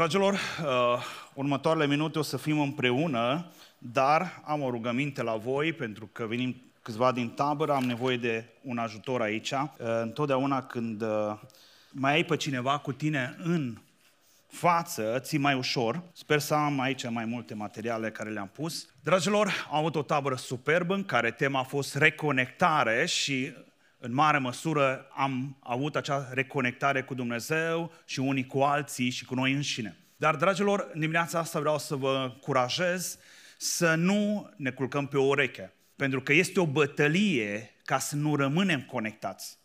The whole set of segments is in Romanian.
Dragilor, uh, următoarele minute o să fim împreună, dar am o rugăminte la voi, pentru că venim câțiva din tabără, am nevoie de un ajutor aici. Uh, întotdeauna când uh, mai ai pe cineva cu tine în față, ți mai ușor. Sper să am aici mai multe materiale care le-am pus. Dragilor, am avut o tabără superbă în care tema a fost reconectare și în mare măsură am avut acea reconectare cu Dumnezeu și unii cu alții și cu noi înșine. Dar, dragilor, în dimineața asta vreau să vă curajez să nu ne culcăm pe o ureche. Pentru că este o bătălie ca să nu rămânem conectați.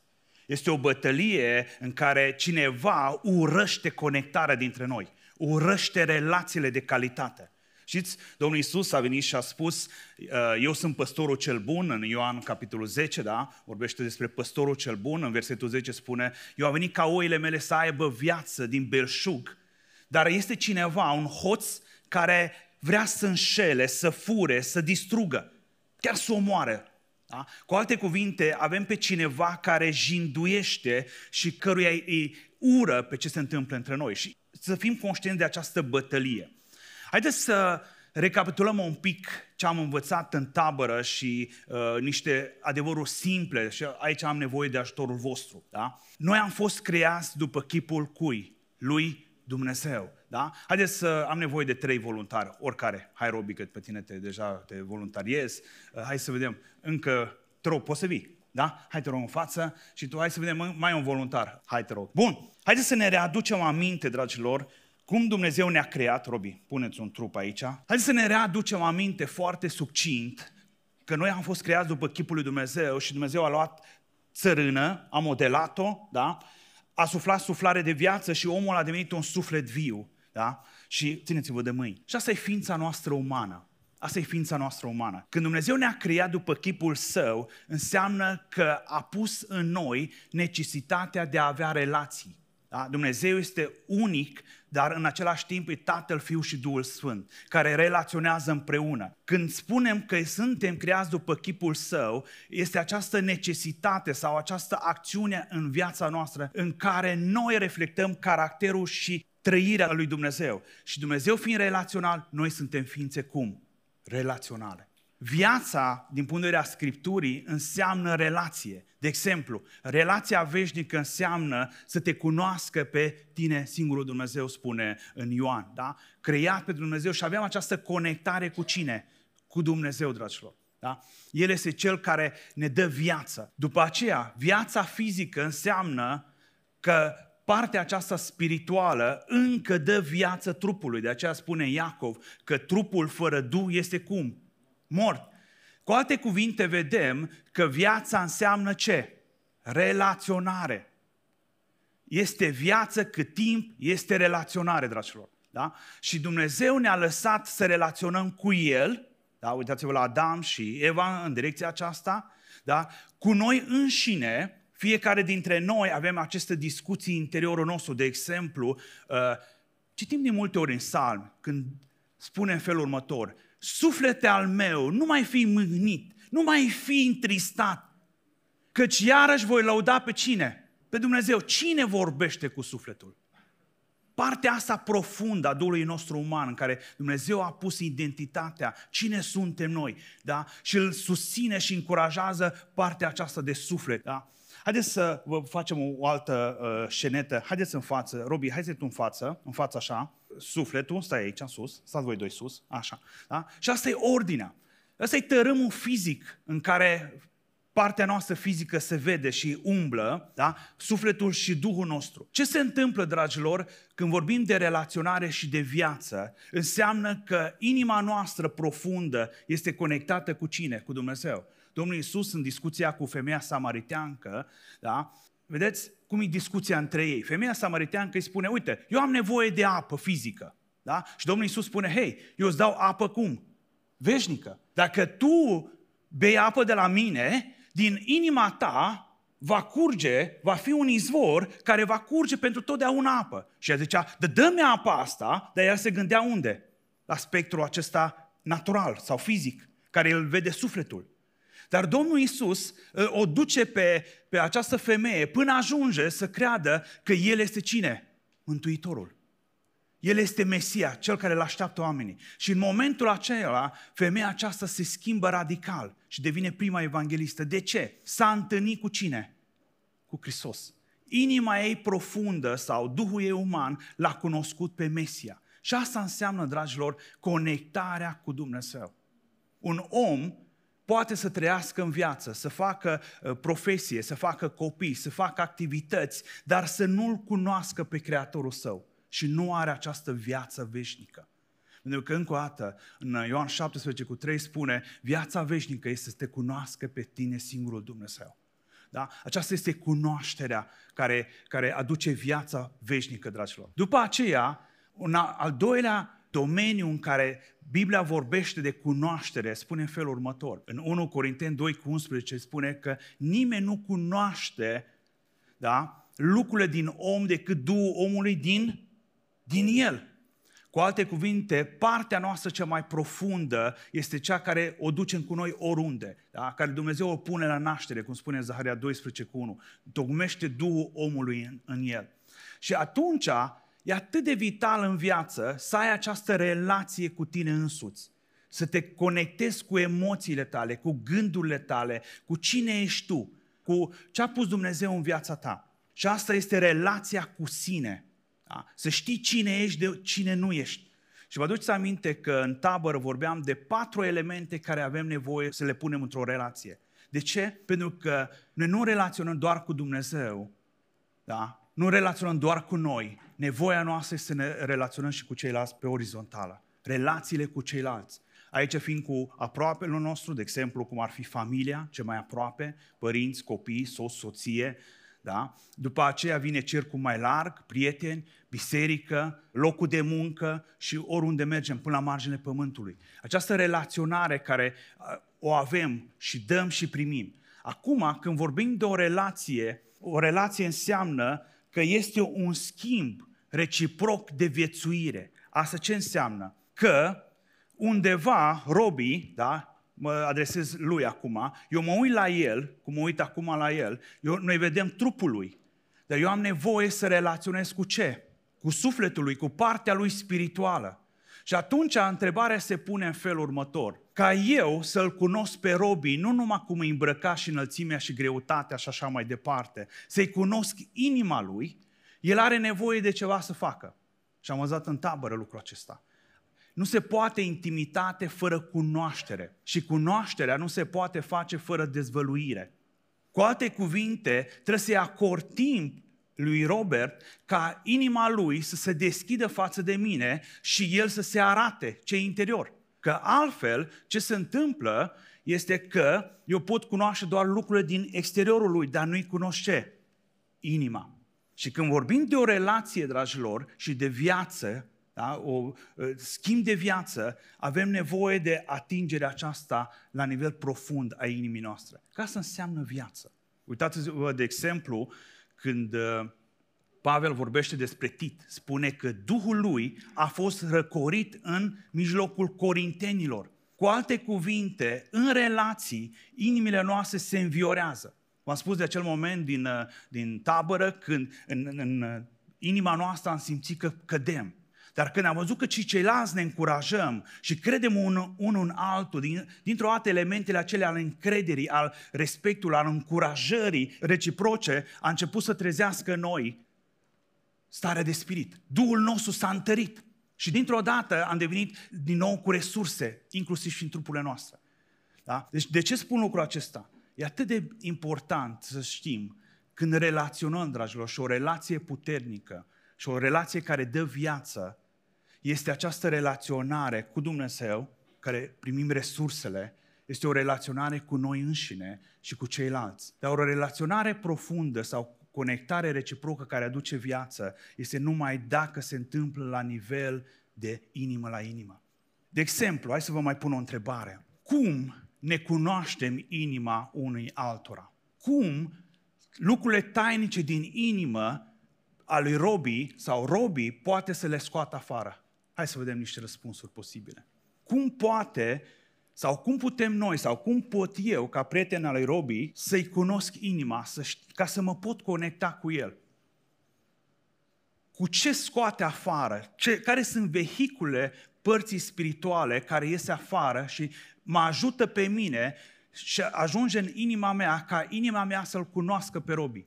Este o bătălie în care cineva urăște conectarea dintre noi, urăște relațiile de calitate. Știți, Domnul Isus a venit și a spus, uh, eu sunt păstorul cel bun, în Ioan capitolul 10, da? Vorbește despre păstorul cel bun, în versetul 10 spune, eu am venit ca oile mele să aibă viață din belșug, dar este cineva, un hoț, care vrea să înșele, să fure, să distrugă, chiar să omoare. Da? Cu alte cuvinte, avem pe cineva care jinduiește și căruia îi ură pe ce se întâmplă între noi. Și să fim conștienți de această bătălie. Haideți să recapitulăm un pic ce am învățat în tabără și uh, niște adevăruri simple și aici am nevoie de ajutorul vostru. Da? Noi am fost creați după chipul cui? Lui Dumnezeu. Da? Haideți să am nevoie de trei voluntari, oricare. Hai, Robi, că pe tine te, deja te voluntariezi. Uh, hai să vedem. Încă, te rog, poți să vii. Da? Hai te rog în față și tu hai să vedem mai un voluntar. Hai te rog. Bun. Haideți să ne readucem aminte, dragilor, cum Dumnezeu ne-a creat, Robi, puneți un trup aici. Haideți să ne readucem aminte foarte succint că noi am fost creați după chipul lui Dumnezeu și Dumnezeu a luat țărână, a modelat-o, da? a suflat suflare de viață și omul a devenit un suflet viu. Da? Și țineți-vă de mâini. Și asta e ființa noastră umană. Asta e ființa noastră umană. Când Dumnezeu ne-a creat după chipul său, înseamnă că a pus în noi necesitatea de a avea relații. Da? Dumnezeu este unic, dar în același timp e Tatăl, Fiul și Duhul Sfânt, care relaționează împreună. Când spunem că suntem creați după chipul Său, este această necesitate sau această acțiune în viața noastră în care noi reflectăm caracterul și trăirea lui Dumnezeu. Și Dumnezeu fiind relațional, noi suntem ființe cum? Relaționale. Viața, din punct de vedere a Scripturii, înseamnă relație. De exemplu, relația veșnică înseamnă să te cunoască pe tine singurul Dumnezeu, spune în Ioan. Da? Creat pe Dumnezeu și avem această conectare cu cine? Cu Dumnezeu, dragilor. Da? El este cel care ne dă viață. După aceea, viața fizică înseamnă că partea aceasta spirituală încă dă viață trupului. De aceea spune Iacov că trupul fără du este cum? Mort. Cu alte cuvinte, vedem că viața înseamnă ce? Relaționare. Este viață cât timp este relaționare, dragilor. Da? Și Dumnezeu ne-a lăsat să relaționăm cu El, da? uitați-vă la Adam și Eva în direcția aceasta, da? cu noi înșine, fiecare dintre noi avem aceste discuții în interiorul nostru. De exemplu, uh, citim de multe ori în salm, când spune în felul următor, suflete al meu, nu mai fi mâhnit, nu mai fi întristat, căci iarăși voi lăuda pe cine? Pe Dumnezeu. Cine vorbește cu sufletul? Partea asta profundă a Duhului nostru uman, în care Dumnezeu a pus identitatea, cine suntem noi, da? Și îl susține și încurajează partea aceasta de suflet, da? Haideți să vă facem o altă uh, scenetă. Haideți în față. Robi, haideți tu în față, în față așa. Sufletul, stai aici, în sus. Stați voi doi sus, așa. Da? Și asta e ordinea. Asta e tărâmul fizic în care partea noastră fizică se vede și umblă, da? sufletul și Duhul nostru. Ce se întâmplă, dragilor, când vorbim de relaționare și de viață? Înseamnă că inima noastră profundă este conectată cu cine? Cu Dumnezeu. Domnul Iisus în discuția cu femeia samariteancă, da? vedeți cum e discuția între ei. Femeia samariteancă îi spune, uite, eu am nevoie de apă fizică. Da? Și Domnul Iisus spune, hei, eu îți dau apă cum? Veșnică. Dacă tu bei apă de la mine, din inima ta va curge, va fi un izvor care va curge pentru totdeauna apă. Și ea zicea, dă-mi apa asta, dar ea se gândea unde? La spectrul acesta natural sau fizic, care îl vede sufletul. Dar Domnul Isus ă, o duce pe, pe această femeie până ajunge să creadă că El este cine? Mântuitorul. El este Mesia, cel care îl așteaptă oamenii. Și în momentul acela, femeia aceasta se schimbă radical și devine prima evanghelistă. De ce? S-a întâlnit cu cine? Cu Hristos. Inima ei profundă sau Duhul ei uman l-a cunoscut pe Mesia. Și asta înseamnă, dragilor, conectarea cu Dumnezeu. Un om poate să trăiască în viață, să facă uh, profesie, să facă copii, să facă activități, dar să nu-L cunoască pe Creatorul său și nu are această viață veșnică. Pentru că încă o dată, în Ioan 17 cu 3 spune, viața veșnică este să te cunoască pe tine singurul Dumnezeu. Da? Aceasta este cunoașterea care, care aduce viața veșnică, dragilor. După aceea, un al doilea domeniu în care Biblia vorbește de cunoaștere spune în felul următor. În 1 Corinteni 2 cu 11 spune că nimeni nu cunoaște da, lucrurile din om decât Duhul omului din din el. Cu alte cuvinte, partea noastră cea mai profundă este cea care o ducem cu noi oriunde, da? care Dumnezeu o pune la naștere, cum spune Zaharia 12 cu 1. Tocmește Duhul omului în, în el. Și atunci e atât de vital în viață să ai această relație cu tine însuți. Să te conectezi cu emoțiile tale, cu gândurile tale, cu cine ești tu, cu ce a pus Dumnezeu în viața ta. Și asta este relația cu sine. Da? Să știi cine ești de cine nu ești. Și vă aduceți aminte că în tabără vorbeam de patru elemente care avem nevoie să le punem într-o relație. De ce? Pentru că noi nu relaționăm doar cu Dumnezeu, da? Nu relaționăm doar cu noi. Nevoia noastră este să ne relaționăm și cu ceilalți pe orizontală. Relațiile cu ceilalți. Aici fiind cu aproapele nostru, de exemplu, cum ar fi familia, ce mai aproape, părinți, copii, soț, soție, da? După aceea vine cercul mai larg, prieteni, biserică, locul de muncă și oriunde mergem, până la marginea pământului. Această relaționare care o avem și dăm și primim. Acum, când vorbim de o relație, o relație înseamnă că este un schimb reciproc de viețuire. Asta ce înseamnă? Că undeva robii, da, mă adresez lui acum, eu mă uit la el, cum mă uit acum la el, eu, noi vedem trupul lui, dar eu am nevoie să relaționez cu ce? Cu sufletul lui, cu partea lui spirituală. Și atunci întrebarea se pune în felul următor. Ca eu să-l cunosc pe Robi, nu numai cum îi îmbrăca și înălțimea și greutatea și așa mai departe, să-i cunosc inima lui, el are nevoie de ceva să facă. Și am văzut în tabără lucrul acesta. Nu se poate intimitate fără cunoaștere și cunoașterea nu se poate face fără dezvăluire. Cu alte cuvinte, trebuie să-i acord timp lui Robert ca inima lui să se deschidă față de mine și el să se arate ce interior. Că altfel, ce se întâmplă este că eu pot cunoaște doar lucrurile din exteriorul lui, dar nu-i cunosc ce? Inima. Și când vorbim de o relație, dragilor, și de viață, da? o schimb de viață, avem nevoie de atingerea aceasta la nivel profund a inimii noastre. Ca asta înseamnă viață. Uitați-vă, de exemplu, când uh, Pavel vorbește despre Tit, spune că Duhul lui a fost răcorit în mijlocul corintenilor. Cu alte cuvinte, în relații, inimile noastre se înviorează. V-am spus de acel moment din, uh, din tabără când în, în, în uh, inima noastră am simțit că cădem. Dar când am văzut că și ceilalți ne încurajăm și credem unul un în altul, din, dintr-o dată elementele acelea al încrederii, al respectului, al încurajării reciproce, a început să trezească în noi starea de spirit. Duhul nostru s-a întărit și dintr-o dată am devenit din nou cu resurse, inclusiv și în trupurile noastre. Da? Deci de ce spun lucrul acesta? E atât de important să știm când relaționăm, dragilor, și o relație puternică și o relație care dă viață, este această relaționare cu Dumnezeu, care primim resursele, este o relaționare cu noi înșine și cu ceilalți. Dar o relaționare profundă sau conectare reciprocă care aduce viață este numai dacă se întâmplă la nivel de inimă la inimă. De exemplu, hai să vă mai pun o întrebare. Cum ne cunoaștem inima unui altora? Cum lucrurile tainice din inimă a lui Robi sau Robi poate să le scoată afară? Hai să vedem niște răspunsuri posibile. Cum poate sau cum putem noi, sau cum pot eu, ca prieten al lui Robi, să-i cunosc inima, să ști, ca să mă pot conecta cu el? cu ce scoate afară, ce, care sunt vehicule părții spirituale care iese afară și mă ajută pe mine și ajunge în inima mea ca inima mea să-L cunoască pe Robi.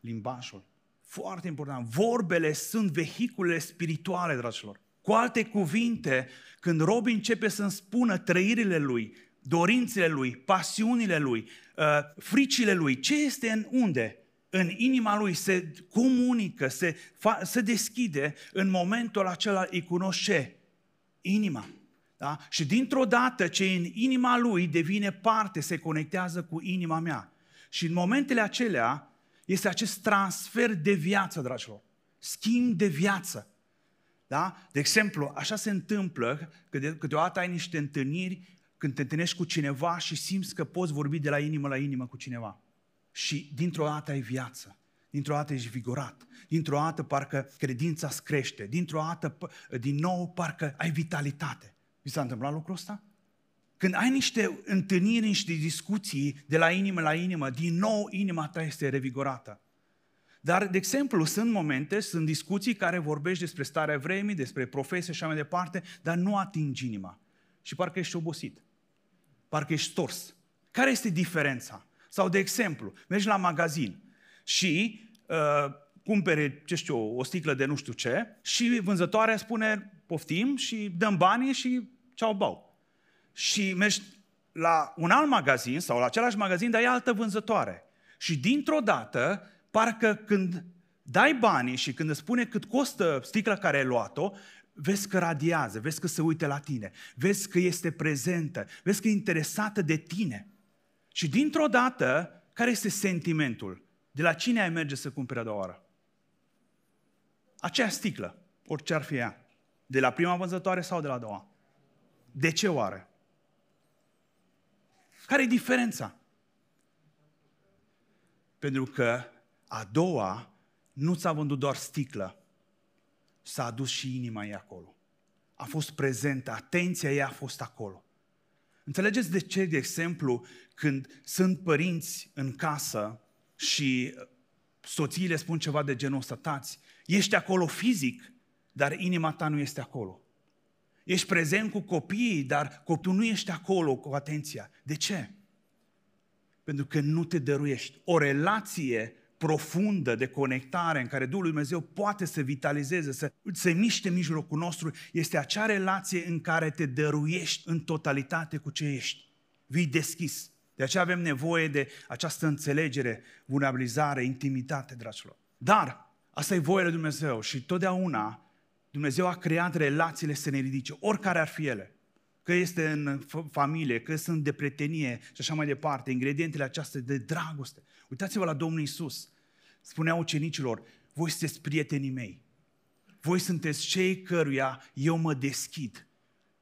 Limbajul. Foarte important. Vorbele sunt vehicule spirituale, dragilor. Cu alte cuvinte, când Robi începe să-mi spună trăirile lui, dorințele lui, pasiunile lui, uh, fricile lui, ce este în unde? În inima lui se comunică, se, fa, se deschide, în momentul acela îi cunoște inima. Da? Și dintr-o dată ce în inima lui devine parte, se conectează cu inima mea. Și în momentele acelea este acest transfer de viață, dragilor. Schimb de viață. Da? De exemplu, așa se întâmplă că de, câteodată ai niște întâlniri când te întâlnești cu cineva și simți că poți vorbi de la inimă la inimă cu cineva. Și dintr-o dată ai viață. Dintr-o dată ești vigorat. Dintr-o dată parcă credința îți crește. Dintr-o dată, din nou, parcă ai vitalitate. Vi s-a întâmplat lucrul ăsta? Când ai niște întâlniri, niște discuții de la inimă la inimă, din nou inima ta este revigorată. Dar, de exemplu, sunt momente, sunt discuții care vorbești despre starea vremii, despre profesie și așa mai departe, dar nu atingi inima. Și parcă ești obosit. Parcă ești stors. Care este diferența? Sau, de exemplu, mergi la magazin și uh, cumpere, ce știu, o sticlă de nu știu ce și vânzătoarea spune poftim și dăm banii și ceau bau. Și mergi la un alt magazin sau la același magazin, dar e altă vânzătoare. Și dintr-o dată, parcă când dai banii și când îți spune cât costă sticla care ai luat-o, vezi că radiază, vezi că se uită la tine, vezi că este prezentă, vezi că e interesată de tine. Și dintr-o dată, care este sentimentul? De la cine ai merge să cumperi a doua oară? Acea sticlă, orice ar fi ea. De la prima vânzătoare sau de la a doua? De ce oare? Care e diferența? Pentru că a doua nu ți-a vândut doar sticlă, s-a adus și inima ei acolo. A fost prezentă, atenția ei a fost acolo. Înțelegeți de ce, de exemplu, când sunt părinți în casă și soțiile spun ceva de genul ăsta, tați, ești acolo fizic, dar inima ta nu este acolo. Ești prezent cu copiii, dar tu nu ești acolo cu atenția. De ce? Pentru că nu te dăruiești. O relație profundă de conectare în care Duhul Dumnezeu poate să vitalizeze, să se miște în mijlocul nostru, este acea relație în care te dăruiești în totalitate cu ce ești. Vii deschis. De aceea avem nevoie de această înțelegere, vulnerabilizare, intimitate, dragilor. Dar asta e voia lui Dumnezeu și totdeauna Dumnezeu a creat relațiile să ne ridice, oricare ar fi ele. Că este în familie, că sunt de prietenie și așa mai departe, ingredientele acestea de dragoste. Uitați-vă la Domnul Isus. Spunea ucenicilor, voi sunteți prietenii mei. Voi sunteți cei căruia eu mă deschid.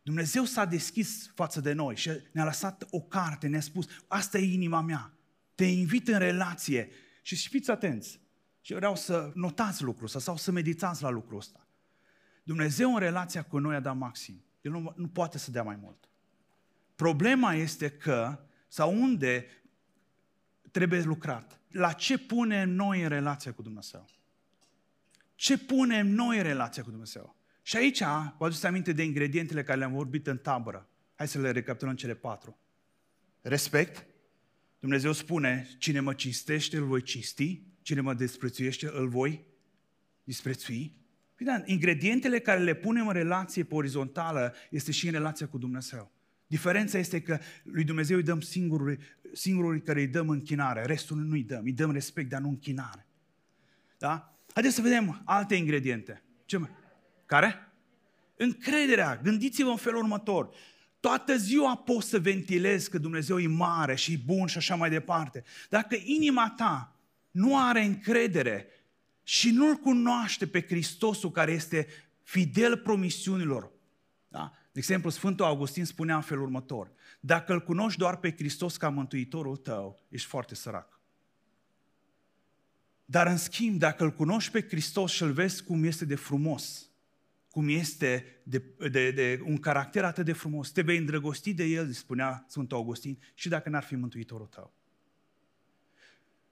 Dumnezeu s-a deschis față de noi și ne-a lăsat o carte, ne-a spus, asta e inima mea. Te invit în relație și fiți atenți. Și vreau să notați lucrul ăsta sau să meditați la lucrul ăsta. Dumnezeu în relația cu noi a dat maxim. El nu, nu poate să dea mai mult. Problema este că, sau unde trebuie lucrat. La ce punem noi în relația cu Dumnezeu? Ce punem noi în relația cu Dumnezeu? Și aici vă aduceți aminte de ingredientele care le-am vorbit în tabără. Hai să le recapitulăm cele patru. Respect. Dumnezeu spune, cine mă cinstește, îl voi cinsti. Cine mă desprețuiește, îl voi disprețui. Păi da, ingredientele care le punem în relație pe orizontală este și în relația cu Dumnezeu. Diferența este că lui Dumnezeu îi dăm singurul, singurul care îi dăm închinare, restul nu îi dăm, îi dăm respect, dar nu închinare. Da? Haideți să vedem alte ingrediente. Ce mai? Care? Încrederea. Gândiți-vă în felul următor. Toată ziua poți să ventilezi că Dumnezeu e mare și bun și așa mai departe. Dacă inima ta nu are încredere și nu-L cunoaște pe Hristosul care este fidel promisiunilor. Da? De exemplu, Sfântul Augustin spunea în felul următor. Dacă îl cunoști doar pe Hristos ca mântuitorul tău, ești foarte sărac. Dar în schimb, dacă îl cunoști pe Hristos și îl vezi cum este de frumos, cum este de, de, de un caracter atât de frumos, te vei îndrăgosti de el, spunea Sfântul Augustin, și dacă n-ar fi mântuitorul tău.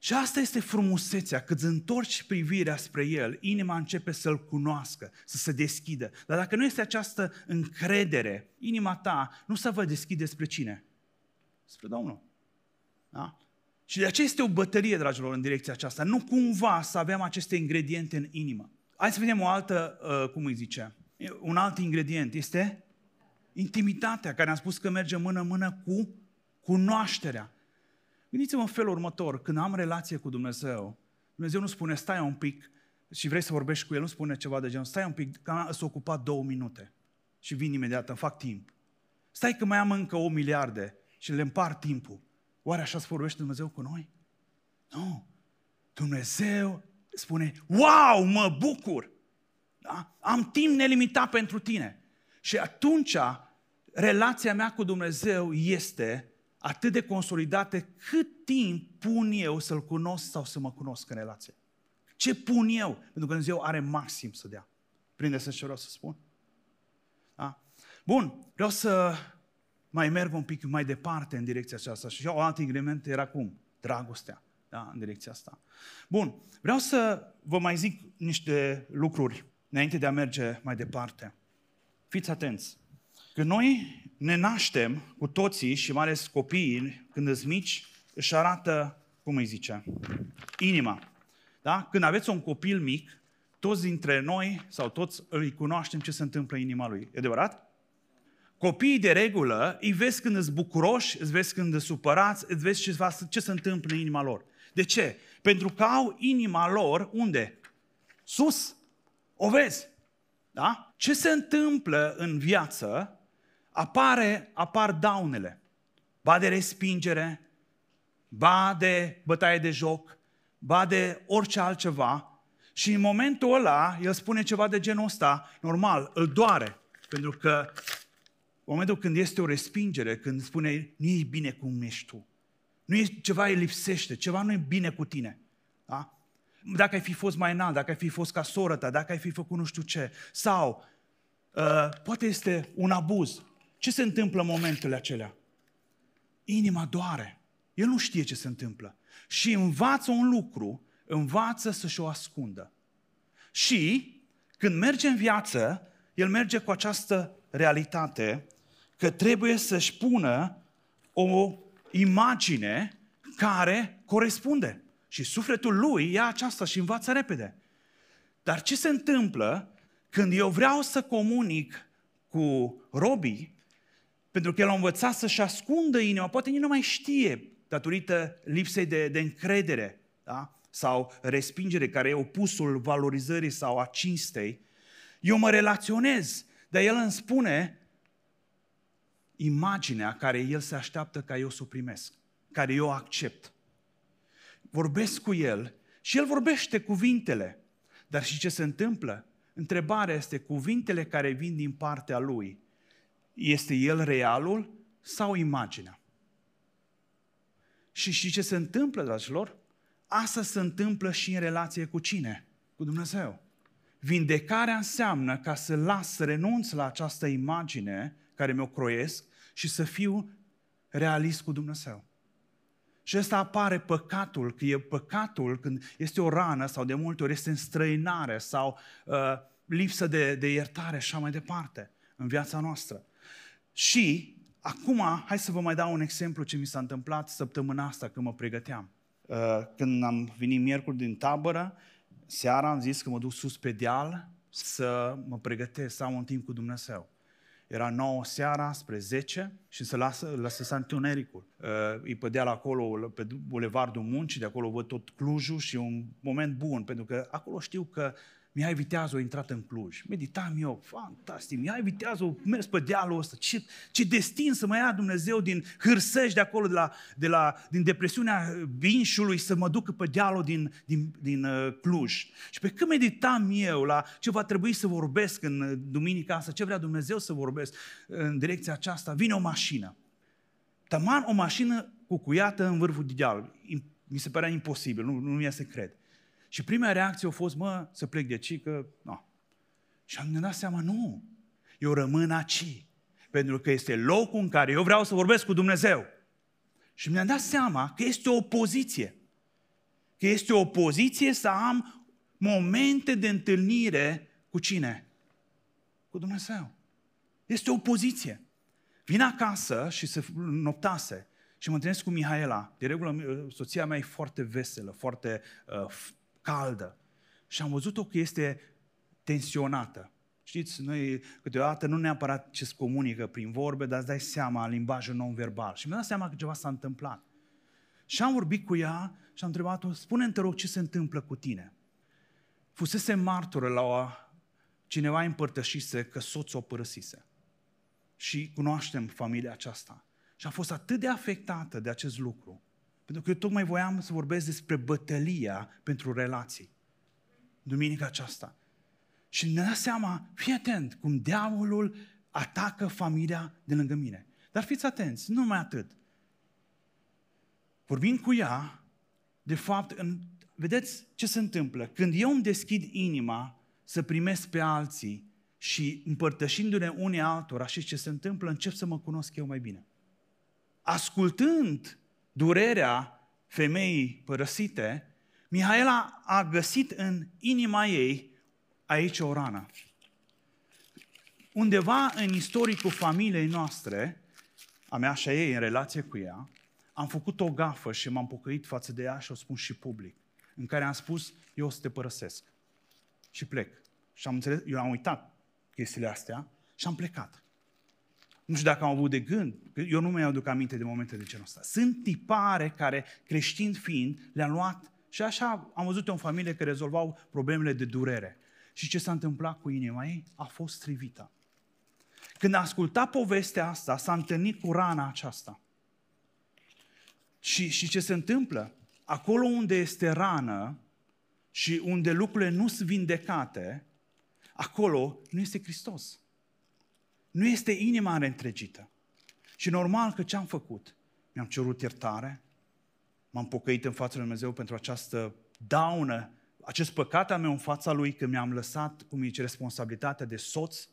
Și asta este frumusețea, când întorci privirea spre El, inima începe să-L cunoască, să se deschidă. Dar dacă nu este această încredere, inima ta nu se va deschide spre cine? Spre Domnul. Da? Și de aceea este o bătălie, dragilor, în direcția aceasta. Nu cumva să avem aceste ingrediente în inimă. Hai să vedem o altă, uh, cum îi zice, un alt ingredient. Este intimitatea, care am spus că merge mână-mână cu cunoașterea. Gândiți-vă în felul următor, când am relație cu Dumnezeu, Dumnezeu nu spune, stai un pic și vrei să vorbești cu El, nu spune ceva de genul, stai un pic, că am ocupat două minute și vin imediat, îmi fac timp. Stai că mai am încă o miliarde și le împart timpul. Oare așa se vorbește Dumnezeu cu noi? Nu. Dumnezeu spune, wow, mă bucur! Da? Am timp nelimitat pentru tine. Și atunci, relația mea cu Dumnezeu este atât de consolidate cât timp pun eu să-L cunosc sau să mă cunosc în relație. Ce pun eu? Pentru că Dumnezeu are maxim să dea. Prindeți ce vreau să spun? Da? Bun, vreau să mai merg un pic mai departe în direcția aceasta. Și o alt ingredient era cum? Dragostea. Da, în direcția asta. Bun, vreau să vă mai zic niște lucruri înainte de a merge mai departe. Fiți atenți. Când noi ne naștem cu toții și mai ales copiii, când sunt mici, își arată, cum îi zice, inima. Da? Când aveți un copil mic, toți dintre noi sau toți îi cunoaștem ce se întâmplă în inima lui. E adevărat? Copiii de regulă îi vezi când îți bucuroși, îți vezi când îți supărați, îți vezi ce, ce se întâmplă în inima lor. De ce? Pentru că au inima lor unde? Sus. O vezi. Da? Ce se întâmplă în viață apare, apar daunele. Ba de respingere, ba de bătaie de joc, ba de orice altceva. Și în momentul ăla, el spune ceva de genul ăsta, normal, îl doare. Pentru că în momentul când este o respingere, când spune, nu e bine cum ești tu, nu e ceva îi lipsește, ceva nu e bine cu tine. Da? Dacă ai fi fost mai înalt, dacă ai fi fost ca soră ta, dacă ai fi făcut nu știu ce, sau uh, poate este un abuz, ce se întâmplă în momentele acelea? Inima doare. El nu știe ce se întâmplă. Și învață un lucru, învață să-și o ascundă. Și când merge în viață, el merge cu această realitate că trebuie să-și pună o imagine care corespunde. Și sufletul lui ia aceasta și învață repede. Dar ce se întâmplă când eu vreau să comunic cu robii pentru că el a învățat să-și ascundă inima, poate nici nu mai știe, datorită lipsei de, de încredere, da? sau respingere, care e opusul valorizării sau a cinstei. Eu mă relaționez, dar el îmi spune imaginea care el se așteaptă ca eu să o primesc, care eu accept. Vorbesc cu el și el vorbește cuvintele. Dar și ce se întâmplă? Întrebarea este cuvintele care vin din partea lui este el realul sau imaginea? Și și ce se întâmplă, dragilor? Asta se întâmplă și în relație cu cine? Cu Dumnezeu. Vindecarea înseamnă ca să las, să renunț la această imagine care mi-o croiesc și să fiu realist cu Dumnezeu. Și ăsta apare păcatul, că e păcatul când este o rană sau de multe ori este înstrăinare sau uh, lipsă de, de iertare și așa mai departe în viața noastră. Și acum, hai să vă mai dau un exemplu ce mi s-a întâmplat săptămâna asta când mă pregăteam. Uh, când am venit miercuri din tabără, seara am zis că mă duc sus pe deal să mă pregătesc, să am un timp cu Dumnezeu. Era 9 seara spre 10 și se lasă, lasă întunericul. Uh, e pe deal acolo, pe bulevardul muncii, de acolo văd tot Clujul și un moment bun, pentru că acolo știu că Mihai Viteazul a intrat în Cluj. Meditam eu, fantastic, Mihai Viteazul a mers pe dealul ăsta. Ce, ce destin să mă ia Dumnezeu din hârsăși de acolo, de la, de la, din depresiunea Binșului, să mă ducă pe dealul din, din, din uh, Cluj. Și pe când meditam eu la ce va trebui să vorbesc în uh, duminica asta, ce vrea Dumnezeu să vorbesc în direcția aceasta, vine o mașină. Taman o mașină cucuiată în vârful de deal. Mi se părea imposibil, nu, nu mi-e să cred. Și prima reacție a fost, mă, să plec de aici, că... No. Și am dat seama, nu, eu rămân aici. Pentru că este locul în care eu vreau să vorbesc cu Dumnezeu. Și mi-am dat seama că este o opoziție. că este o poziție să am momente de întâlnire cu cine? Cu Dumnezeu. Este o poziție. Vin acasă și se noptase și mă întâlnesc cu Mihaela. De regulă, soția mea e foarte veselă, foarte uh, caldă. Și am văzut-o că este tensionată. Știți, noi câteodată nu neapărat ce se comunică prin vorbe, dar îți dai seama limbajul non-verbal. Și mi-am dat seama că ceva s-a întâmplat. Și am vorbit cu ea și am întrebat-o, spune-mi, te rog, ce se întâmplă cu tine? Fusese martoră la o, cineva împărtășise că soțul o părăsise. Și cunoaștem familia aceasta. Și a fost atât de afectată de acest lucru, pentru că eu tocmai voiam să vorbesc despre bătălia pentru relații. Duminica aceasta. Și ne dă seama, fii atent, cum diavolul atacă familia de lângă mine. Dar fiți atenți, nu numai atât. Vorbind cu ea, de fapt, în, vedeți ce se întâmplă? Când eu îmi deschid inima să primesc pe alții și împărtășindu-ne unii altora și ce se întâmplă, încep să mă cunosc eu mai bine. Ascultând durerea femeii părăsite, Mihaela a găsit în inima ei aici o rană. Undeva în istoricul familiei noastre, a mea și a ei în relație cu ea, am făcut o gafă și m-am pocăit față de ea și o spun și public, în care am spus, eu o să te părăsesc și plec. Și am înțeles, eu am uitat chestiile astea și am plecat. Nu știu dacă am avut de gând, că eu nu mi aduc aminte de momente de genul ăsta. Sunt tipare care, creștini fiind, le-am luat și așa am văzut în familie că rezolvau problemele de durere. Și ce s-a întâmplat cu inima ei? A fost strivită. Când a ascultat povestea asta, s-a întâlnit cu rana aceasta. Și, și ce se întâmplă? Acolo unde este rană și unde lucrurile nu sunt vindecate, acolo nu este Hristos. Nu este inima reîntregită. Și normal că ce am făcut? Mi-am cerut iertare, m-am pocăit în fața lui Dumnezeu pentru această daună acest păcat al meu în fața lui că mi-am lăsat, cum zice, responsabilitatea de soț,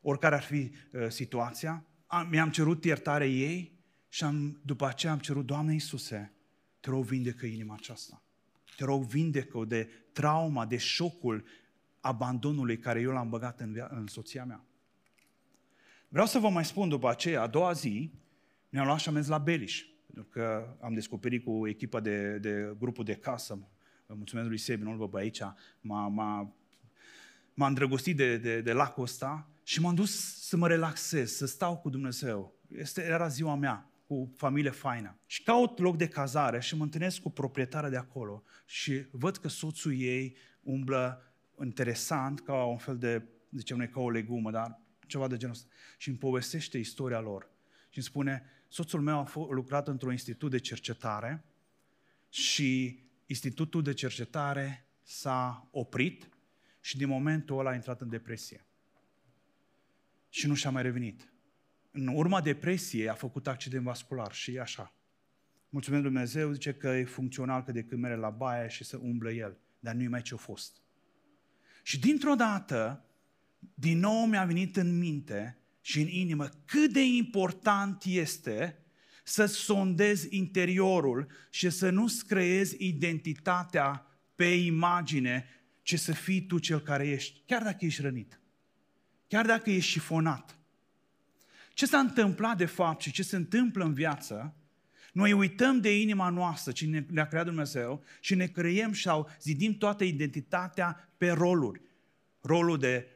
oricare ar fi uh, situația, am, mi-am cerut iertare ei și am, după aceea am cerut, Doamne Iisuse, te rog vindecă inima aceasta. Te rog vindecă de trauma, de șocul abandonului care eu l-am băgat în, via- în soția mea. Vreau să vă mai spun după aceea, a doua zi, mi-am luat și am mers la Beliș, pentru că am descoperit cu echipa de, de grupul de casă mulțumesc lui Sebi, nu-l văd aici, m-a, m-a, m-a îndrăgostit de, de, de lacul ăsta și m-am dus să mă relaxez, să stau cu Dumnezeu. Este, era ziua mea, cu familie faină. Și caut loc de cazare și mă întâlnesc cu proprietarea de acolo și văd că soțul ei umblă interesant, ca un fel de, zicem noi, ca o legumă, dar ceva de genul ăsta. Și îmi povestește istoria lor. Și îmi spune, soțul meu a f- lucrat într-un institut de cercetare și institutul de cercetare s-a oprit și din momentul ăla a intrat în depresie. Și nu și-a mai revenit. În urma depresiei a făcut accident vascular și e așa. Mulțumim Dumnezeu, zice că e funcțional că de când merge la baie și să umblă el, dar nu-i mai ce-a fost. Și dintr-o dată, din nou mi-a venit în minte și în inimă cât de important este să sondezi interiorul și să nu-ți creezi identitatea pe imagine, ci să fii tu cel care ești, chiar dacă ești rănit, chiar dacă ești șifonat. Ce s-a întâmplat de fapt și ce se întâmplă în viață, noi uităm de inima noastră, ce ne-a creat Dumnezeu și ne creiem sau zidim toată identitatea pe roluri. Rolul de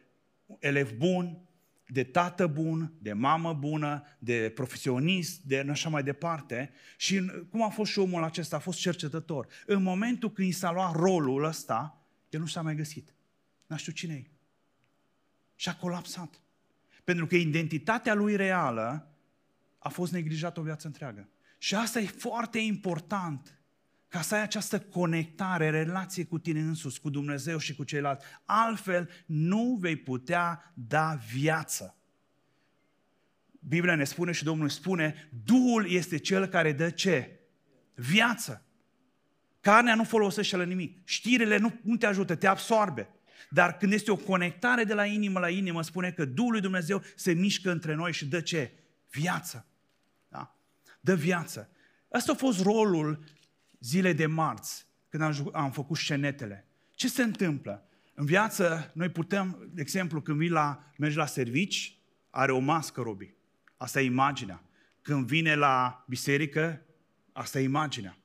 elev bun, de tată bun, de mamă bună, de profesionist, de așa mai departe. Și cum a fost și omul acesta? A fost cercetător. În momentul când i s-a luat rolul ăsta, el nu s-a mai găsit. Nu știu cine e. Și a colapsat. Pentru că identitatea lui reală a fost neglijată o viață întreagă. Și asta e foarte important ca să ai această conectare, relație cu tine însuți, cu Dumnezeu și cu ceilalți. Altfel, nu vei putea da viață. Biblia ne spune și Domnul spune, Duhul este cel care dă ce? Viață. Carnea nu folosește la nimic. Știrile nu, nu te ajută, te absorbe. Dar când este o conectare de la inimă la inimă, spune că Duhul lui Dumnezeu se mișcă între noi și dă ce? Viață. Da? Dă viață. Asta a fost rolul zile de marți, când am, am făcut scenetele. Ce se întâmplă? În viață, noi putem, de exemplu, când vii la, mergi la servici, are o mască, Robi. Asta e imaginea. Când vine la biserică, asta e imaginea.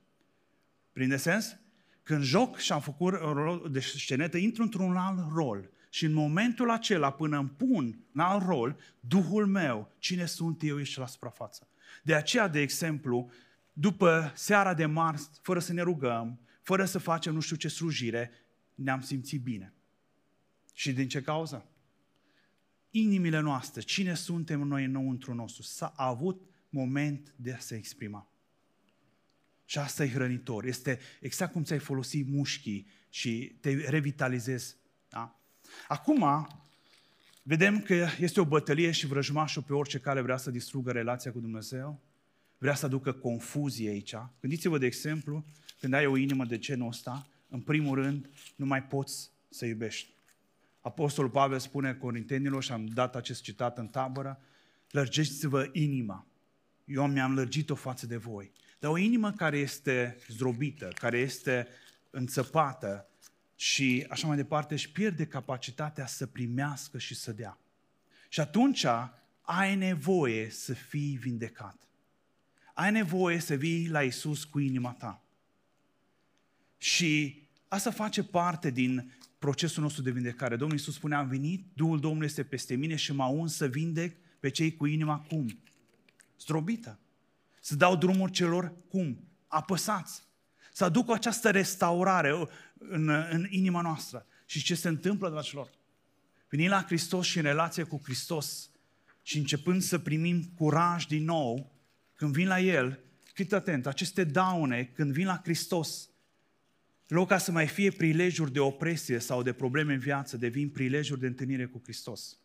Prinde sens? Când joc și am făcut rol de scenetă, intru într-un alt rol. Și în momentul acela, până îmi pun în alt rol, Duhul meu, cine sunt eu, ești la suprafață. De aceea, de exemplu, după seara de mars, fără să ne rugăm, fără să facem nu știu ce slujire, ne-am simțit bine. Și din ce cauză? Inimile noastre, cine suntem noi înăuntru nostru, s-a avut moment de a se exprima. Și asta e hrănitor. Este exact cum ți-ai folosit mușchii și te revitalizezi. Da? Acum, vedem că este o bătălie și vrăjmașul pe orice cale vrea să distrugă relația cu Dumnezeu, vrea să aducă confuzie aici. Gândiți-vă, de exemplu, când ai o inimă de genul ăsta, în primul rând, nu mai poți să iubești. Apostolul Pavel spune Corintenilor, și am dat acest citat în tabără, lărgeți-vă inima. Eu mi-am lărgit-o față de voi. Dar o inimă care este zdrobită, care este înțăpată și așa mai departe, își pierde capacitatea să primească și să dea. Și atunci ai nevoie să fii vindecat. Ai nevoie să vii la Isus cu inima ta. Și asta face parte din procesul nostru de vindecare. Domnul Iisus spunea, am venit, Duhul Domnului este peste mine și m-a uns să vindec pe cei cu inima cum? Zdrobită. Să dau drumul celor cum? Apăsați. Să aduc această restaurare în, în inima noastră. Și ce se întâmplă, dragilor? Venind la Hristos și în relație cu Hristos și începând să primim curaj din nou, când vin la El, fiți atent, aceste daune, când vin la Hristos, în loc ca să mai fie prilejuri de opresie sau de probleme în viață, devin prilejuri de întâlnire cu Hristos.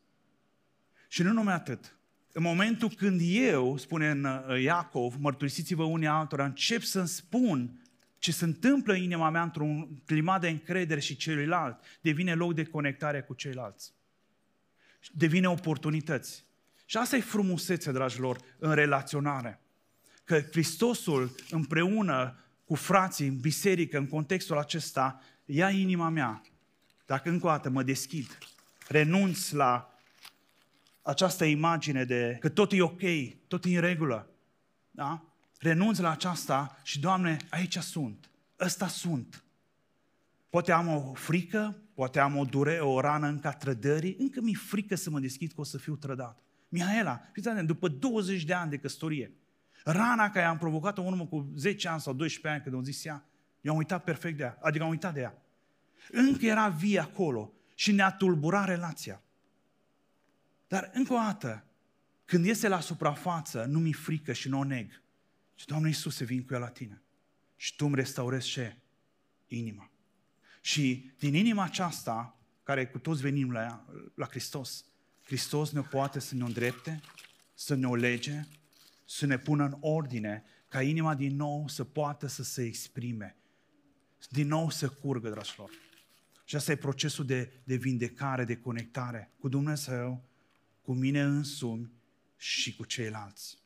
Și nu numai atât. În momentul când eu, spune în uh, Iacov, mărturisiți-vă unii altora, încep să-mi spun ce se întâmplă în inima mea într-un climat de încredere și celuilalt, devine loc de conectare cu ceilalți. Devine oportunități. Și asta e frumusețe, dragilor, în relaționare. Că Hristosul împreună cu frații în biserică, în contextul acesta, ia inima mea. Dacă încă o dată mă deschid, renunț la această imagine de că tot e ok, tot e în regulă. Da? Renunț la aceasta și, Doamne, aici sunt, ăsta sunt. Poate am o frică, poate am o dure, o rană încă a trădării, încă mi-e frică să mă deschid că o să fiu trădat. Mihaela, fiți atent, după 20 de ani de căsătorie, Rana care am provocat-o în urmă cu 10 ani sau 12 ani când am zis ea, eu am uitat perfect de ea, adică am uitat de ea. Încă era vie acolo și ne-a tulburat relația. Dar încă o dată, când iese la suprafață, nu mi frică și nu o neg. Și Doamne Iisuse, vin cu ea la tine. Și Tu îmi restaurezi ce? Inima. Și din inima aceasta, care cu toți venim la, ea, la Hristos, Hristos ne poate să ne îndrepte, să ne o lege, să ne pună în ordine, ca inima din nou să poată să se exprime, din nou să curgă, dragilor. Și asta e procesul de, de vindecare, de conectare cu Dumnezeu, cu mine însumi și cu ceilalți.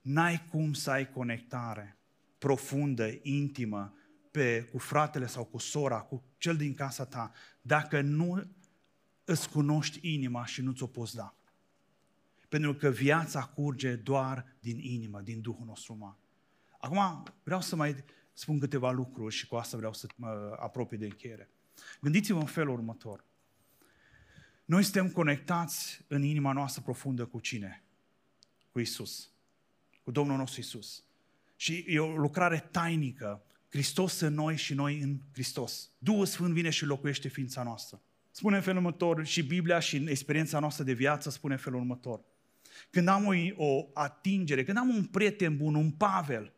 N-ai cum să ai conectare profundă, intimă, pe, cu fratele sau cu sora, cu cel din casa ta, dacă nu îți cunoști inima și nu ți-o poți da. Pentru că viața curge doar din inimă, din Duhul nostru uman. Acum vreau să mai spun câteva lucruri și cu asta vreau să mă apropii de încheiere. Gândiți-vă în felul următor. Noi suntem conectați în inima noastră profundă cu cine? Cu Isus. Cu Domnul nostru Isus. Și e o lucrare tainică. Hristos în noi și noi în Hristos. Duhul Sfânt vine și locuiește ființa noastră. Spune în felul următor și Biblia și în experiența noastră de viață spune în felul următor când am o, o atingere, când am un prieten bun, un Pavel,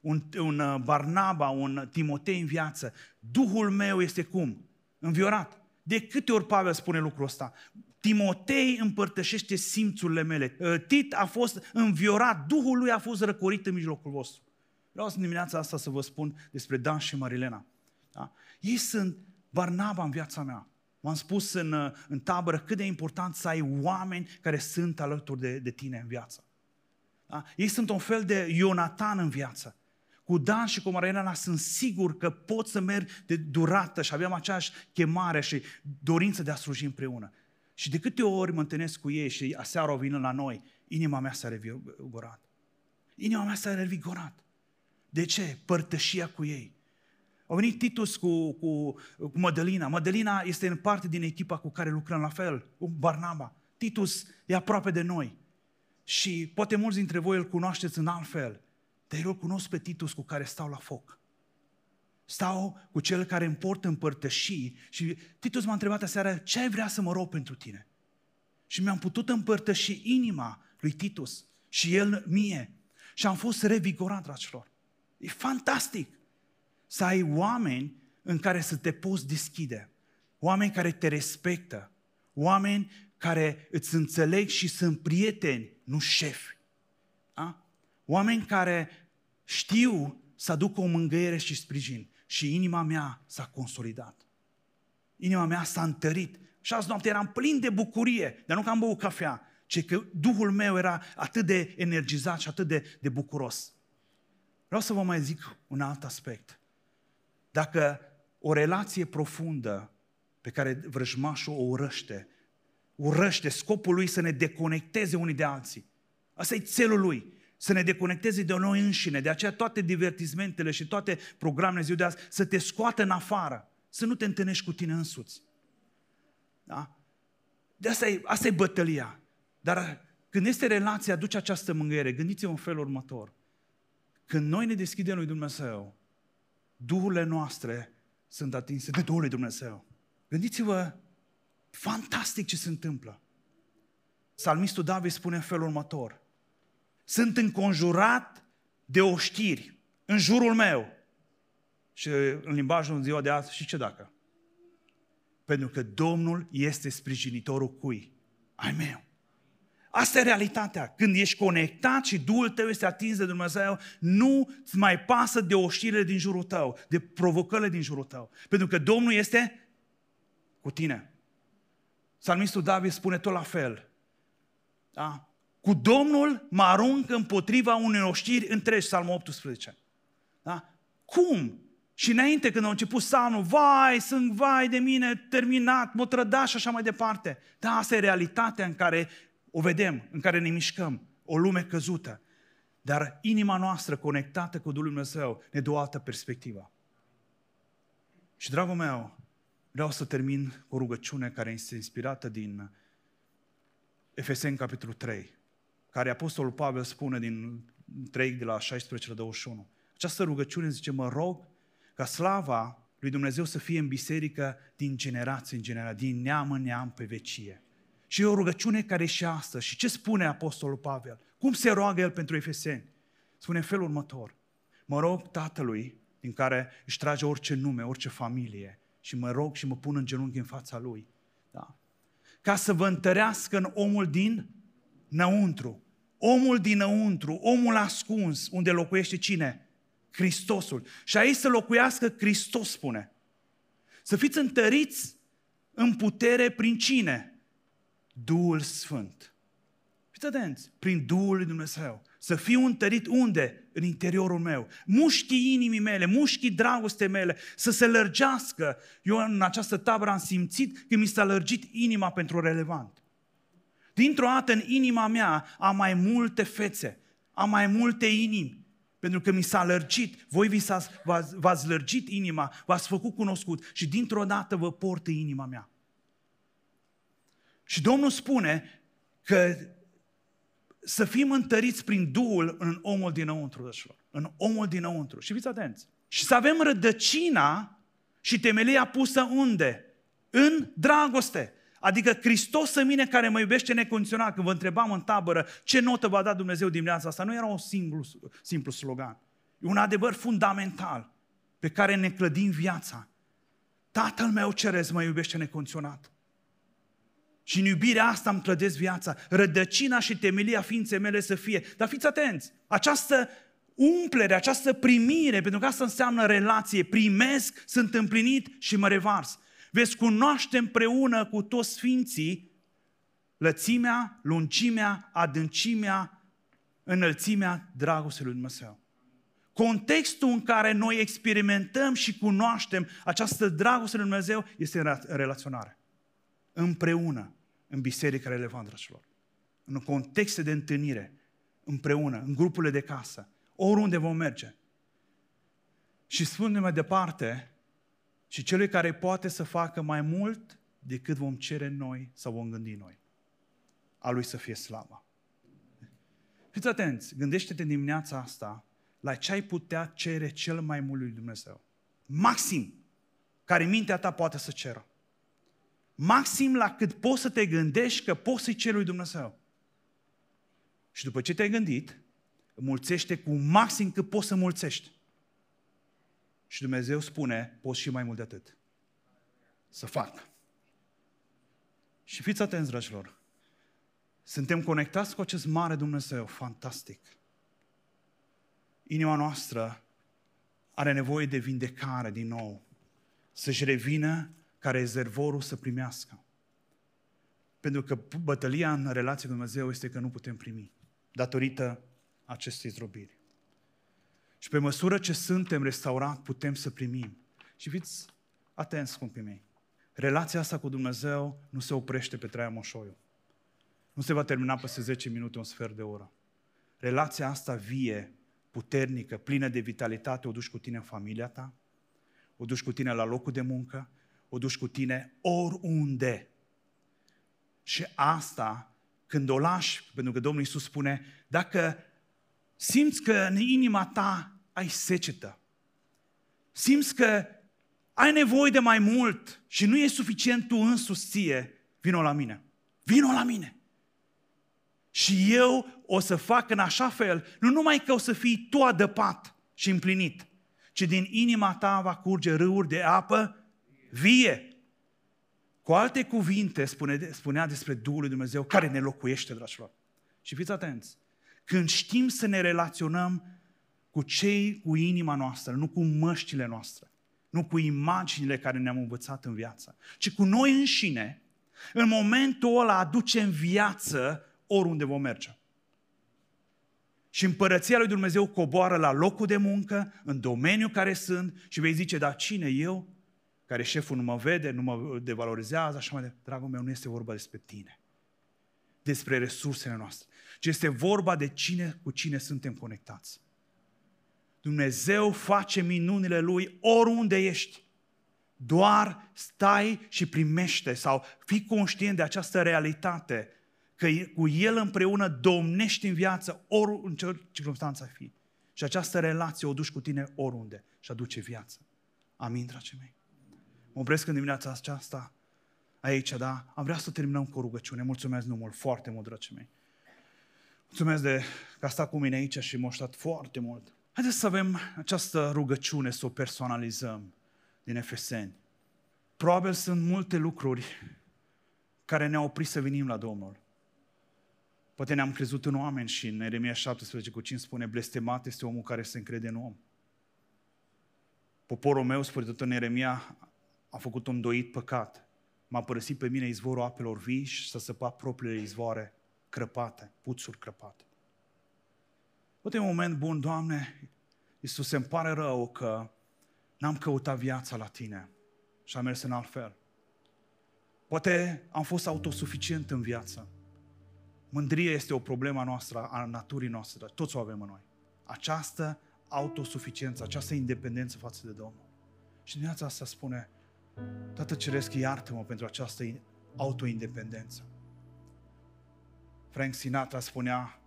un, un uh, Barnaba, un Timotei în viață, Duhul meu este cum? Înviorat. De câte ori Pavel spune lucrul ăsta? Timotei împărtășește simțurile mele. Uh, Tit a fost înviorat, Duhul lui a fost răcorit în mijlocul vostru. Vreau să dimineața asta să vă spun despre Dan și Marilena. Da? Ei sunt Barnaba în viața mea. V-am spus în, uh, în tabără cât de important să ai oameni care sunt alături de, de tine în viață. Da? Ei sunt un fel de Ionatan în viață. cu Dan și cu Mariana sunt sigur că pot să merg de durată și aveam aceeași chemare și dorință de a sluji împreună. Și de câte ori mă întâlnesc cu ei și aseară o vină la noi, inima mea s-a revigorat. Inima mea s-a revigorat. De ce? Părtășia cu ei. A venit Titus cu, cu, cu Mădălina. Mădălina este în parte din echipa cu care lucrăm la fel, cu Barnaba. Titus e aproape de noi. Și poate mulți dintre voi îl cunoașteți în alt fel. Dar eu îl cunosc pe Titus cu care stau la foc. Stau cu cel care îmi port împărtășii și Titus m-a întrebat aseară, ce ai vrea să mă rog pentru tine? Și mi-am putut împărtăși inima lui Titus și el mie. Și am fost revigorat, dragilor. E fantastic să ai oameni în care să te poți deschide. Oameni care te respectă. Oameni care îți înțeleg și sunt prieteni, nu șefi. Da? Oameni care știu să aducă o mângâiere și sprijin. Și inima mea s-a consolidat. Inima mea s-a întărit. Și azi noapte eram plin de bucurie, dar nu că am băut cafea, ci că Duhul meu era atât de energizat și atât de, de bucuros. Vreau să vă mai zic un alt aspect. Dacă o relație profundă pe care vrăjmașul o urăște, urăște scopul lui să ne deconecteze unii de alții. Asta e țelul lui, să ne deconecteze de noi înșine. De aceea toate divertismentele și toate programele ziua de azi să te scoată în afară, să nu te întâlnești cu tine însuți. Da? De asta e, asta e bătălia. Dar când este relația, aduce această mângâiere. Gândiți-vă în felul următor. Când noi ne deschidem lui Dumnezeu, duhurile noastre sunt atinse de Duhul lui Dumnezeu. Gândiți-vă, fantastic ce se întâmplă. Salmistul David spune în felul următor. Sunt înconjurat de oștiri în jurul meu. Și în limbajul în ziua de azi, și ce dacă? Pentru că Domnul este sprijinitorul cui? Ai meu. Asta e realitatea. Când ești conectat și Duhul tău este atins de Dumnezeu, nu îți mai pasă de oștirile din jurul tău, de provocările din jurul tău. Pentru că Domnul este cu tine. Salmistul David spune tot la fel. Da? Cu Domnul mă arunc împotriva unei oștiri întregi, Salmul 18. Da? Cum? Și înainte când au început salmul, vai, sunt vai de mine, terminat, mă trădat și așa mai departe. Da, asta e realitatea în care o vedem, în care ne mișcăm, o lume căzută. Dar inima noastră conectată cu Duhul Dumnezeu ne dă o altă perspectivă. Și, dragul meu, vreau să termin cu o rugăciune care este inspirată din Efeseni, capitolul 3, care Apostolul Pavel spune din 3, de la 16 la 21. Această rugăciune zice, mă rog ca slava lui Dumnezeu să fie în biserică din generație în generație, din neam în neam pe vecie. Și e o rugăciune care e și astăzi. Și ce spune Apostolul Pavel? Cum se roagă el pentru efeseni? Spune în felul următor. Mă rog Tatălui, din care își trage orice nume, orice familie, și mă rog și mă pun în genunchi în fața Lui. Da? Ca să vă întărească în omul din năuntru. Omul dinăuntru, omul ascuns, unde locuiește cine? Hristosul. Și aici să locuiască Hristos, spune. Să fiți întăriți în putere prin cine? Duhul Sfânt. Fiți atenți, prin Duhul lui Dumnezeu. Să fiu întărit unde? În interiorul meu. Mușchii inimii mele, mușchii dragostei mele, să se lărgească. Eu în această tabără am simțit că mi s-a lărgit inima pentru relevant. Dintr-o dată în inima mea am mai multe fețe, am mai multe inimi, pentru că mi s-a lărgit, voi vi s-a, v-ați lărgit inima, v-ați făcut cunoscut și dintr-o dată vă portă inima mea. Și Domnul spune că să fim întăriți prin Duhul în omul dinăuntru, dășilor. În omul dinăuntru. Și fiți atenți. Și să avem rădăcina și temelia pusă unde? În dragoste. Adică Hristos în mine care mă iubește necondiționat. Când vă întrebam în tabără ce notă va da Dumnezeu dimineața asta, nu era un simplu, simplu slogan. E un adevăr fundamental pe care ne clădim viața. Tatăl meu ceresc mă iubește necondiționat. Și în iubirea asta îmi clădesc viața. Rădăcina și temelia ființei mele să fie. Dar fiți atenți, această umplere, această primire, pentru că asta înseamnă relație, primesc, sunt împlinit și mă revars. Veți cunoaște împreună cu toți sfinții lățimea, lungimea, adâncimea, înălțimea dragostei lui Dumnezeu. Contextul în care noi experimentăm și cunoaștem această dragoste lui Dumnezeu este în relaționare. Împreună, în biserică relevant, dragilor. În contexte de întâlnire, împreună, în grupurile de casă, oriunde vom merge. Și spune mai departe, și celui care poate să facă mai mult decât vom cere noi sau vom gândi noi. A lui să fie slava. Fiți atenți, gândește-te dimineața asta la ce ai putea cere cel mai mult lui Dumnezeu. Maxim, care mintea ta poate să ceră. Maxim la cât poți să te gândești că poți să-i ceri lui Dumnezeu. Și după ce te-ai gândit, mulțește cu maxim cât poți să mulțești. Și Dumnezeu spune, poți și mai mult de atât. Să fac. Și fiți atenți, dragilor. Suntem conectați cu acest mare Dumnezeu, fantastic. Inima noastră are nevoie de vindecare din nou. Să-și revină ca rezervorul să primească. Pentru că bătălia în relație cu Dumnezeu este că nu putem primi, datorită acestei zdrobiri. Și pe măsură ce suntem restaurat, putem să primim. Și fiți atenți, scumpii mei. Relația asta cu Dumnezeu nu se oprește pe Traia Moșoiu. Nu se va termina peste 10 minute, un sfert de oră. Relația asta vie, puternică, plină de vitalitate, o duci cu tine în familia ta, o duci cu tine la locul de muncă, o duci cu tine oriunde. Și asta, când o lași, pentru că Domnul Iisus spune, dacă simți că în inima ta ai secetă, simți că ai nevoie de mai mult și nu e suficient tu însuți ție, vino la mine. Vino la mine. Și eu o să fac în așa fel, nu numai că o să fii tu adăpat și împlinit, ci din inima ta va curge râuri de apă vie. Cu alte cuvinte spune, spunea despre Duhul lui Dumnezeu care ne locuiește, dragilor. Și fiți atenți, când știm să ne relaționăm cu cei cu inima noastră, nu cu măștile noastre, nu cu imaginile care ne-am învățat în viață, ci cu noi înșine, în momentul ăla aducem viață oriunde vom merge. Și împărăția lui Dumnezeu coboară la locul de muncă, în domeniul care sunt și vei zice, dar cine eu? Care șeful nu mă vede, nu mă devalorizează, așa mai de. Dragul meu, nu este vorba despre tine, despre resursele noastre, ci este vorba de cine cu cine suntem conectați. Dumnezeu face minunile Lui oriunde ești. Doar stai și primește sau fii conștient de această realitate că cu El împreună domnești în viață ori în ce circunstanță ai fi. Și această relație o duci cu tine oriunde și aduce viață. Amin, dragii mei? Mă opresc în dimineața aceasta aici, da? Am vrea să terminăm cu o rugăciune. Mulțumesc nu mult, foarte mult, dragii mei. Mulțumesc de că a stat cu mine aici și m-a foarte mult. Haideți să avem această rugăciune, să o personalizăm din Efeseni. Probabil sunt multe lucruri care ne-au oprit să venim la Domnul. Poate ne-am crezut în oameni și în Eremia 17 cu 5 spune blestemat este omul care se încrede în om. Poporul meu, spune tot în Eremia, a făcut un doit păcat. M-a părăsit pe mine izvorul apelor vii și s-a săpat propriile izvoare crăpate, puțuri crăpate. Poate e un moment bun, Doamne, Iisus, îmi pare rău că n-am căutat viața la Tine și am mers în alt fel. Poate am fost autosuficient în viață. Mândria este o problemă noastră, a naturii noastre, dar toți o avem în noi. Această autosuficiență, această independență față de Domnul. Și dimineața asta spune, Tată Ceresc, iartă-mă pentru această autoindependență. Frank Sinatra spunea,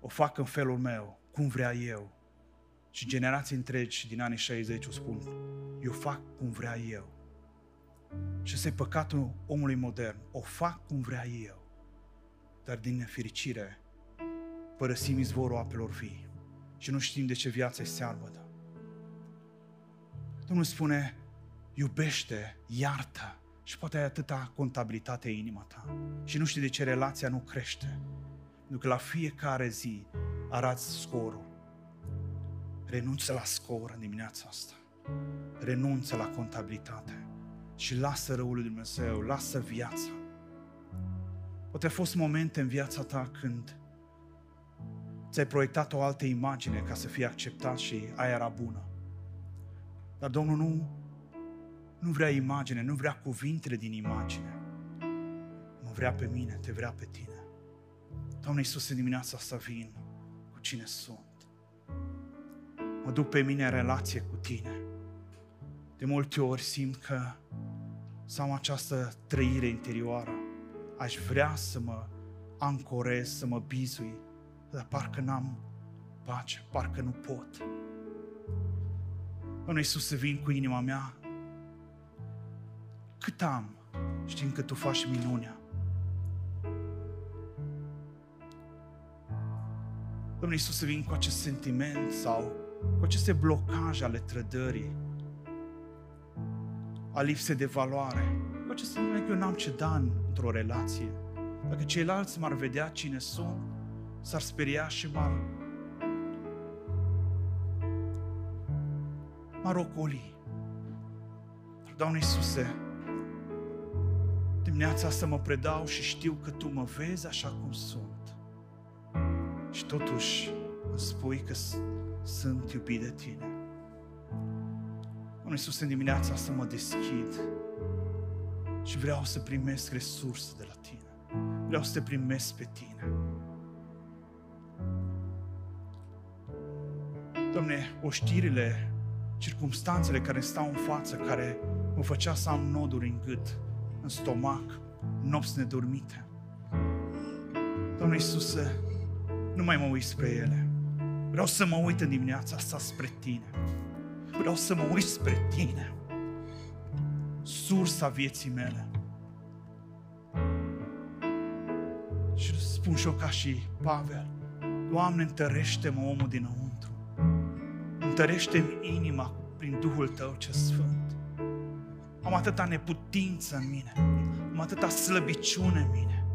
o fac în felul meu, cum vrea eu. Și generații întregi din anii 60 o spun, eu fac cum vrea eu. Și ăsta e păcatul omului modern. O fac cum vrea eu. Dar din nefericire, părăsim izvorul apelor vii și nu știm de ce viața e searbădă. Domnul spune, iubește, iartă și poate ai atâta contabilitate în inima ta și nu știi de ce relația nu crește. Pentru că la fiecare zi arați scorul. Renunță la scor în dimineața asta. Renunță la contabilitate și lasă răul lui Dumnezeu, lasă viața. Poate a fost momente în viața ta când ți-ai proiectat o altă imagine ca să fii acceptat și aia era bună. Dar Domnul nu, nu vrea imagine, nu vrea cuvintele din imagine. Mă vrea pe mine, te vrea pe tine. Doamne Iisus, în dimineața asta vin cu cine sunt. Mă duc pe mine în relație cu tine. De multe ori simt că să am această trăire interioară. Aș vrea să mă ancorez, să mă bizui, dar parcă n-am pace, parcă nu pot. Doamne Iisus, să vin cu inima mea. Cât am, știm că Tu faci minunea. Domnul Iisus, să vin cu acest sentiment sau cu aceste blocaje ale trădării, a lipsei de valoare, cu acest sentiment că eu n-am ce da într-o relație. Dacă ceilalți m-ar vedea cine sunt, s-ar speria și m-ar m-ar ocoli. Doamne Iisuse, dimineața asta mă predau și știu că Tu mă vezi așa cum sunt. Și totuși îmi spui că sunt iubit de Tine. Doamne Iisus, în dimineața asta mă deschid și vreau să primesc resurse de la Tine. Vreau să Te primesc pe Tine. Doamne, oștirile, circumstanțele care stau în față, care mă făcea să am noduri în gât, în stomac, nopți nedormite. Doamne Iisuse, nu mai mă uit spre ele. Vreau să mă uit în dimineața asta spre Tine. Vreau să mă uit spre Tine. Sursa vieții mele. Și spun și eu ca și Pavel, Doamne, întărește-mă omul dinăuntru. Întărește-mi inima prin Duhul Tău ce Sfânt. Am atâta neputință în mine, am atâta slăbiciune în mine,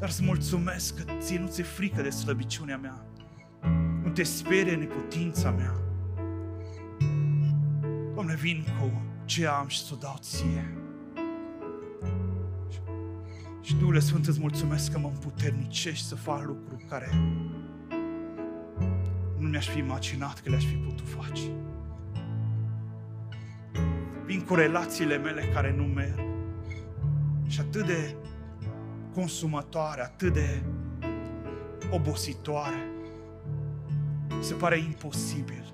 dar să mulțumesc că ție nu ți-e frică de slăbiciunea mea. Nu te sperie neputința mea. Doamne, vin cu ce am și să o dau ție. Și Duhul Sfânt îți mulțumesc că mă împuternicești să fac lucruri care nu mi-aș fi imaginat că le-aș fi putut face. Vin cu relațiile mele care nu merg și atât de consumatoare, atât de obositoare. Se pare imposibil.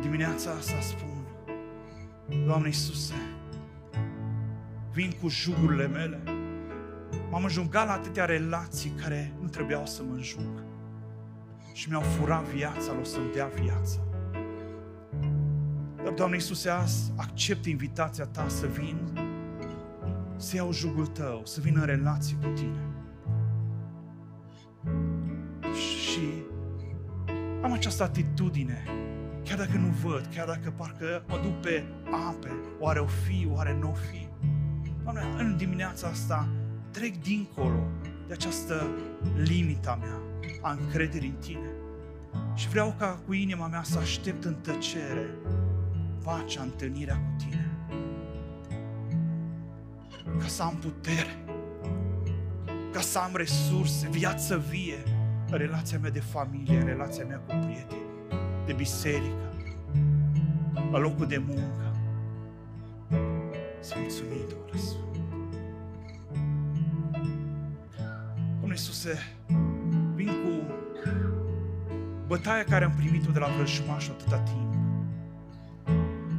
Dimineața asta spun, Doamne Iisuse, vin cu jugurile mele. M-am înjungat la atâtea relații care nu trebuiau să mă înjung. Și mi-au furat viața, o să-mi dea viața. Dar, Doamne Iisuse, azi accept invitația Ta să vin, să iau jugul Tău, să vin în relație cu Tine. Și am această atitudine, chiar dacă nu văd, chiar dacă parcă mă duc pe ape, oare o fi, oare nu o fi. Doamne, în dimineața asta trec dincolo de această limita mea a încrederii în Tine. Și vreau ca cu inima mea să aștept în tăcere pacea, întâlnirea cu Tine. Ca să am putere, ca să am resurse, viață vie, în relația mea de familie, în relația mea cu prieteni, de biserică, la locul de muncă. Să mulțumim, Doamne Sfânt. Domnule Iisuse, vin cu bătaia care am primit-o de la vrăjmașul atâta timp.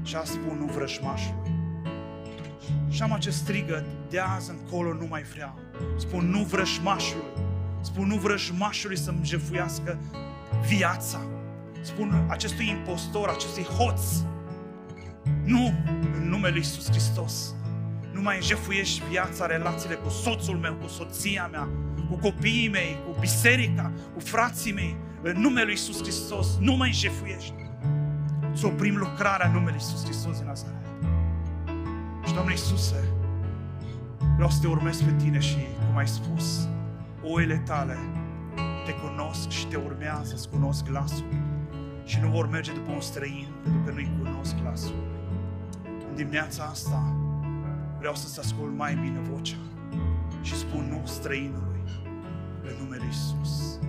Și a spun nu vrăjmașului. Și am acest strigăt, de azi încolo nu mai vreau. Spun nu vrăjmașului. Spun nu vrăjmașului să-mi jefuiască viața. Spun acestui impostor, acestui hoț. Nu, în numele Iisus Hristos. Nu mai jefuiești viața, relațiile cu soțul meu, cu soția mea, cu copiii mei, cu biserica, cu frații mei. În numele Iisus Hristos, nu mai jefuiești. Să oprim lucrarea în numele Iisus Hristos din Nazaret. Și Doamne Iisuse, vreau să te urmez pe tine și, cum ai spus, oile tale te cunosc și te urmează, să cunosc glasul. Și nu vor merge după un străin, pentru că nu-i cunosc glasul. În dimineața asta vreau să-ți ascult mai bine vocea și spun nu străinului în numele Iisus.